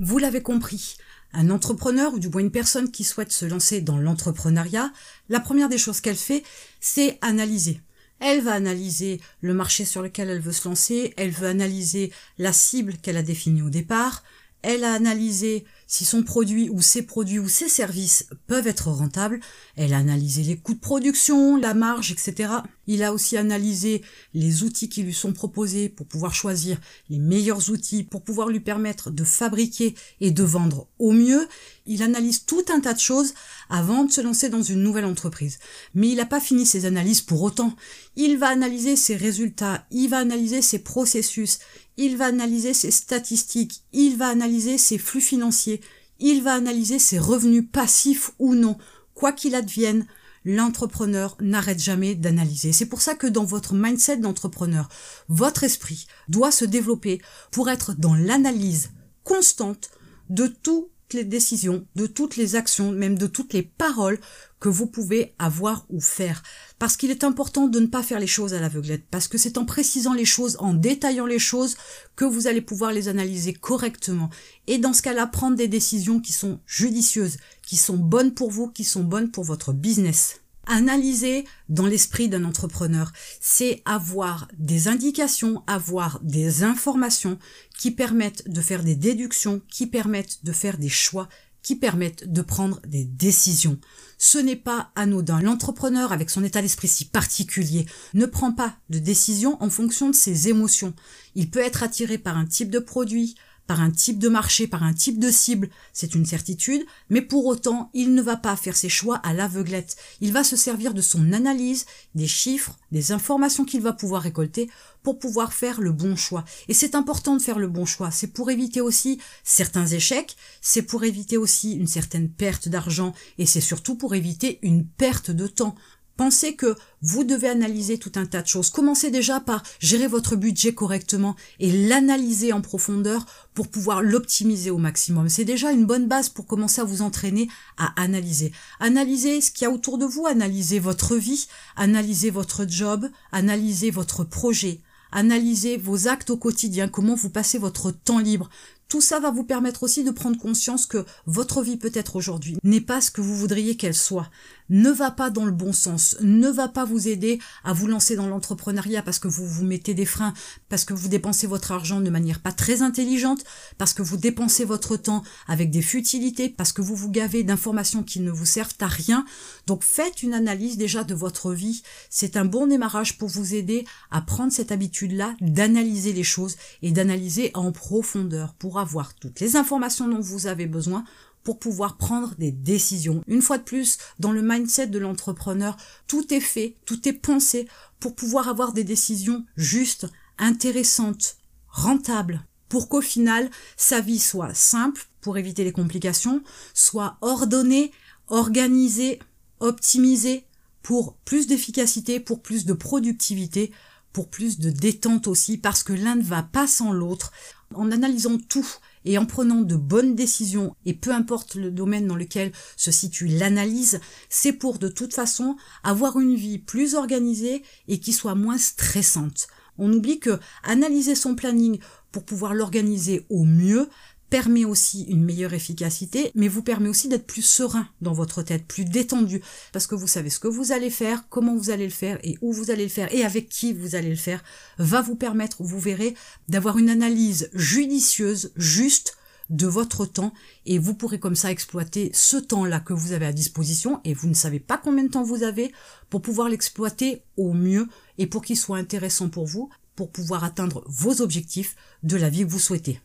Vous l'avez compris, un entrepreneur ou du moins une personne qui souhaite se lancer dans l'entrepreneuriat, la première des choses qu'elle fait, c'est analyser. Elle va analyser le marché sur lequel elle veut se lancer, elle veut analyser la cible qu'elle a définie au départ, elle a analysé si son produit ou ses produits ou ses services peuvent être rentables, elle a analysé les coûts de production, la marge, etc. Il a aussi analysé les outils qui lui sont proposés pour pouvoir choisir les meilleurs outils, pour pouvoir lui permettre de fabriquer et de vendre au mieux. Il analyse tout un tas de choses avant de se lancer dans une nouvelle entreprise. Mais il n'a pas fini ses analyses pour autant. Il va analyser ses résultats, il va analyser ses processus, il va analyser ses statistiques, il va analyser ses flux financiers, il va analyser ses revenus passifs ou non. Quoi qu'il advienne, l'entrepreneur n'arrête jamais d'analyser. C'est pour ça que dans votre mindset d'entrepreneur, votre esprit doit se développer pour être dans l'analyse constante de toutes les décisions, de toutes les actions, même de toutes les paroles que vous pouvez avoir ou faire. Parce qu'il est important de ne pas faire les choses à l'aveuglette, parce que c'est en précisant les choses, en détaillant les choses, que vous allez pouvoir les analyser correctement. Et dans ce cas-là, prendre des décisions qui sont judicieuses, qui sont bonnes pour vous, qui sont bonnes pour votre business. Analyser dans l'esprit d'un entrepreneur, c'est avoir des indications, avoir des informations qui permettent de faire des déductions, qui permettent de faire des choix, qui permettent de prendre des décisions. Ce n'est pas anodin. L'entrepreneur, avec son état d'esprit si particulier, ne prend pas de décision en fonction de ses émotions. Il peut être attiré par un type de produit, par un type de marché, par un type de cible, c'est une certitude, mais pour autant, il ne va pas faire ses choix à l'aveuglette. Il va se servir de son analyse, des chiffres, des informations qu'il va pouvoir récolter pour pouvoir faire le bon choix. Et c'est important de faire le bon choix. C'est pour éviter aussi certains échecs, c'est pour éviter aussi une certaine perte d'argent et c'est surtout pour éviter une perte de temps. Pensez que vous devez analyser tout un tas de choses. Commencez déjà par gérer votre budget correctement et l'analyser en profondeur pour pouvoir l'optimiser au maximum. C'est déjà une bonne base pour commencer à vous entraîner à analyser. Analyser ce qu'il y a autour de vous, analyser votre vie, analyser votre job, analyser votre projet, analyser vos actes au quotidien, comment vous passez votre temps libre, tout ça va vous permettre aussi de prendre conscience que votre vie peut-être aujourd'hui n'est pas ce que vous voudriez qu'elle soit, ne va pas dans le bon sens, ne va pas vous aider à vous lancer dans l'entrepreneuriat parce que vous vous mettez des freins, parce que vous dépensez votre argent de manière pas très intelligente, parce que vous dépensez votre temps avec des futilités, parce que vous vous gavez d'informations qui ne vous servent à rien. Donc faites une analyse déjà de votre vie. C'est un bon démarrage pour vous aider à prendre cette habitude-là d'analyser les choses et d'analyser en profondeur pour avoir toutes les informations dont vous avez besoin pour pouvoir prendre des décisions. Une fois de plus, dans le mindset de l'entrepreneur, tout est fait, tout est pensé pour pouvoir avoir des décisions justes, intéressantes, rentables, pour qu'au final, sa vie soit simple pour éviter les complications, soit ordonnée, organisée, optimisée pour plus d'efficacité, pour plus de productivité, pour plus de détente aussi, parce que l'un ne va pas sans l'autre. En analysant tout et en prenant de bonnes décisions, et peu importe le domaine dans lequel se situe l'analyse, c'est pour de toute façon avoir une vie plus organisée et qui soit moins stressante. On oublie que analyser son planning pour pouvoir l'organiser au mieux, permet aussi une meilleure efficacité, mais vous permet aussi d'être plus serein dans votre tête, plus détendu, parce que vous savez ce que vous allez faire, comment vous allez le faire et où vous allez le faire et avec qui vous allez le faire, va vous permettre, vous verrez, d'avoir une analyse judicieuse, juste, de votre temps et vous pourrez comme ça exploiter ce temps-là que vous avez à disposition et vous ne savez pas combien de temps vous avez pour pouvoir l'exploiter au mieux et pour qu'il soit intéressant pour vous pour pouvoir atteindre vos objectifs de la vie que vous souhaitez.